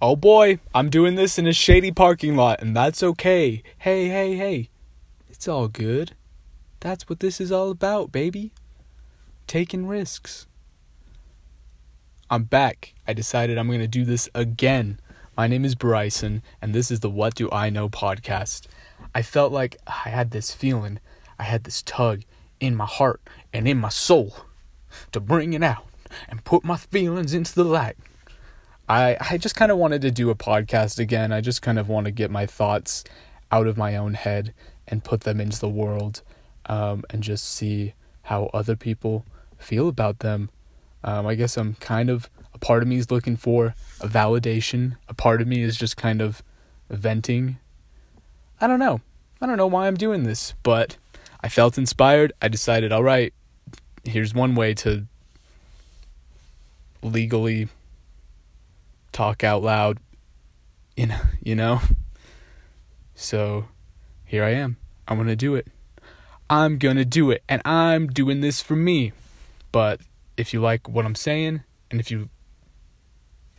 oh boy, I'm doing this in a shady parking lot, and that's okay. Hey, hey, hey. It's all good. That's what this is all about, baby. Taking risks. I'm back. I decided I'm going to do this again. My name is Bryson, and this is the What Do I Know podcast. I felt like I had this feeling, I had this tug in my heart and in my soul to bring it out and put my feelings into the light. I, I just kind of wanted to do a podcast again. I just kind of want to get my thoughts out of my own head and put them into the world um, and just see how other people feel about them um, I guess I'm kind of a part of me is looking for a validation. A part of me is just kind of venting. I don't know. I don't know why I'm doing this, but I felt inspired. I decided, all right, here's one way to legally talk out loud. You know, you know. So here I am. I'm to do it. I'm to do it and I'm doing this for me. But if you like what I'm saying and if you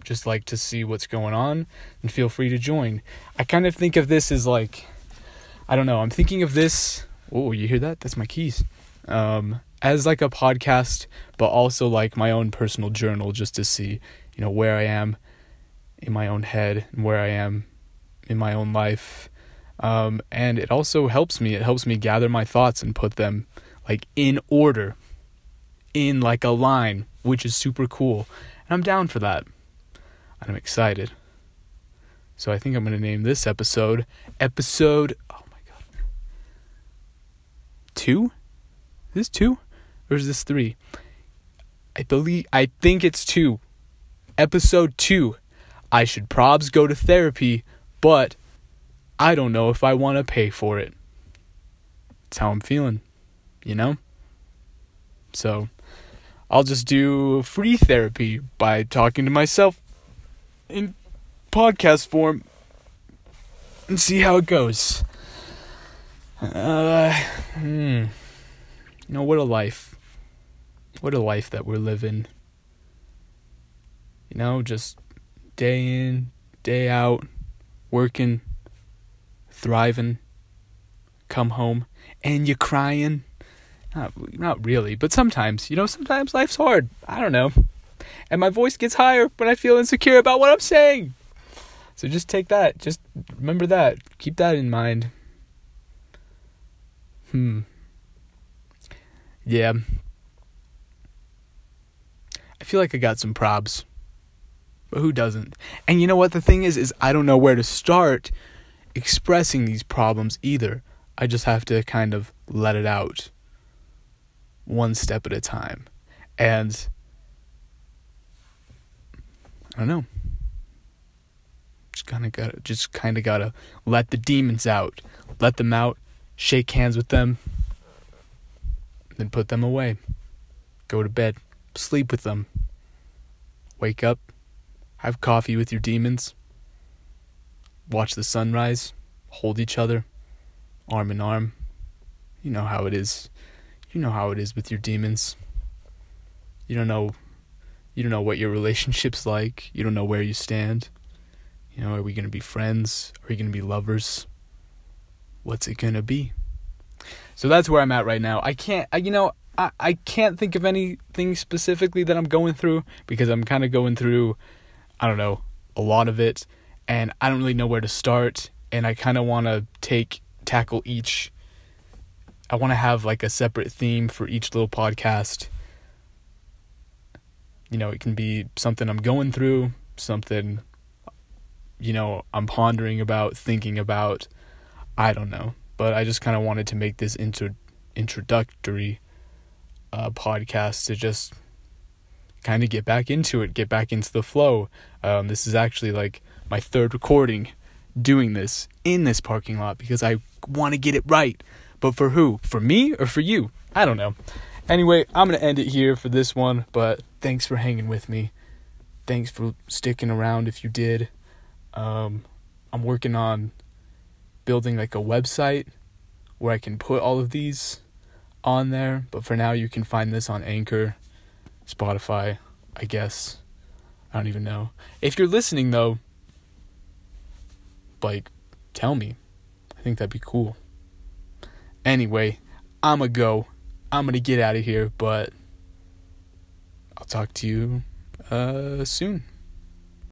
just like to see what's going on, then feel free to join. I kind of think of this as like I don't know, I'm thinking of this oh, you hear that? That's my keys. Um as like a podcast, but also like my own personal journal just to see, you know, where I am in my own head and where I am in my own life. Um, and it also helps me. It helps me gather my thoughts and put them like in order in like a line, which is super cool. And I'm down for that. And I'm excited. So I think I'm going to name this episode episode oh my god. 2? Is this 2 or is this 3? I believe I think it's 2. Episode 2. I should probs go to therapy, but I don't know if I want to pay for it. That's how I'm feeling, you know? So, I'll just do free therapy by talking to myself in podcast form and see how it goes. Uh, hmm. You know, what a life. What a life that we're living. You know, just day in, day out, working, thriving, come home, and you're crying not, not really, but sometimes, you know, sometimes life's hard. I don't know. And my voice gets higher when I feel insecure about what I'm saying. So just take that. Just remember that. Keep that in mind. Hmm. Yeah. I feel like I got some probs. But who doesn't? And you know what the thing is is I don't know where to start expressing these problems either. I just have to kind of let it out one step at a time. And I don't know. Just kind of got to just kind of got to let the demons out. Let them out, shake hands with them, then put them away. Go to bed, sleep with them. Wake up, have coffee with your demons. Watch the sunrise, hold each other, arm in arm. You know how it is you know how it is with your demons. You don't know you don't know what your relationship's like. You don't know where you stand. You know, are we going to be friends? Are we going to be lovers? What's it going to be? So that's where I'm at right now. I can't I, you know, I I can't think of anything specifically that I'm going through because I'm kind of going through I don't know, a lot of it and I don't really know where to start and I kind of want to take tackle each I want to have like a separate theme for each little podcast. You know, it can be something I'm going through, something you know, I'm pondering about, thinking about. I don't know, but I just kind of wanted to make this intro introductory uh, podcast to just kind of get back into it, get back into the flow. Um, this is actually like my third recording doing this in this parking lot because I want to get it right. But for who? For me or for you? I don't know. Anyway, I'm going to end it here for this one, but thanks for hanging with me. Thanks for sticking around if you did. Um, I'm working on building like a website where I can put all of these on there, but for now you can find this on Anchor, Spotify, I guess. I don't even know. If you're listening though, like tell me. I think that'd be cool. Anyway, I'ma go. I'm gonna get out of here, but I'll talk to you uh soon.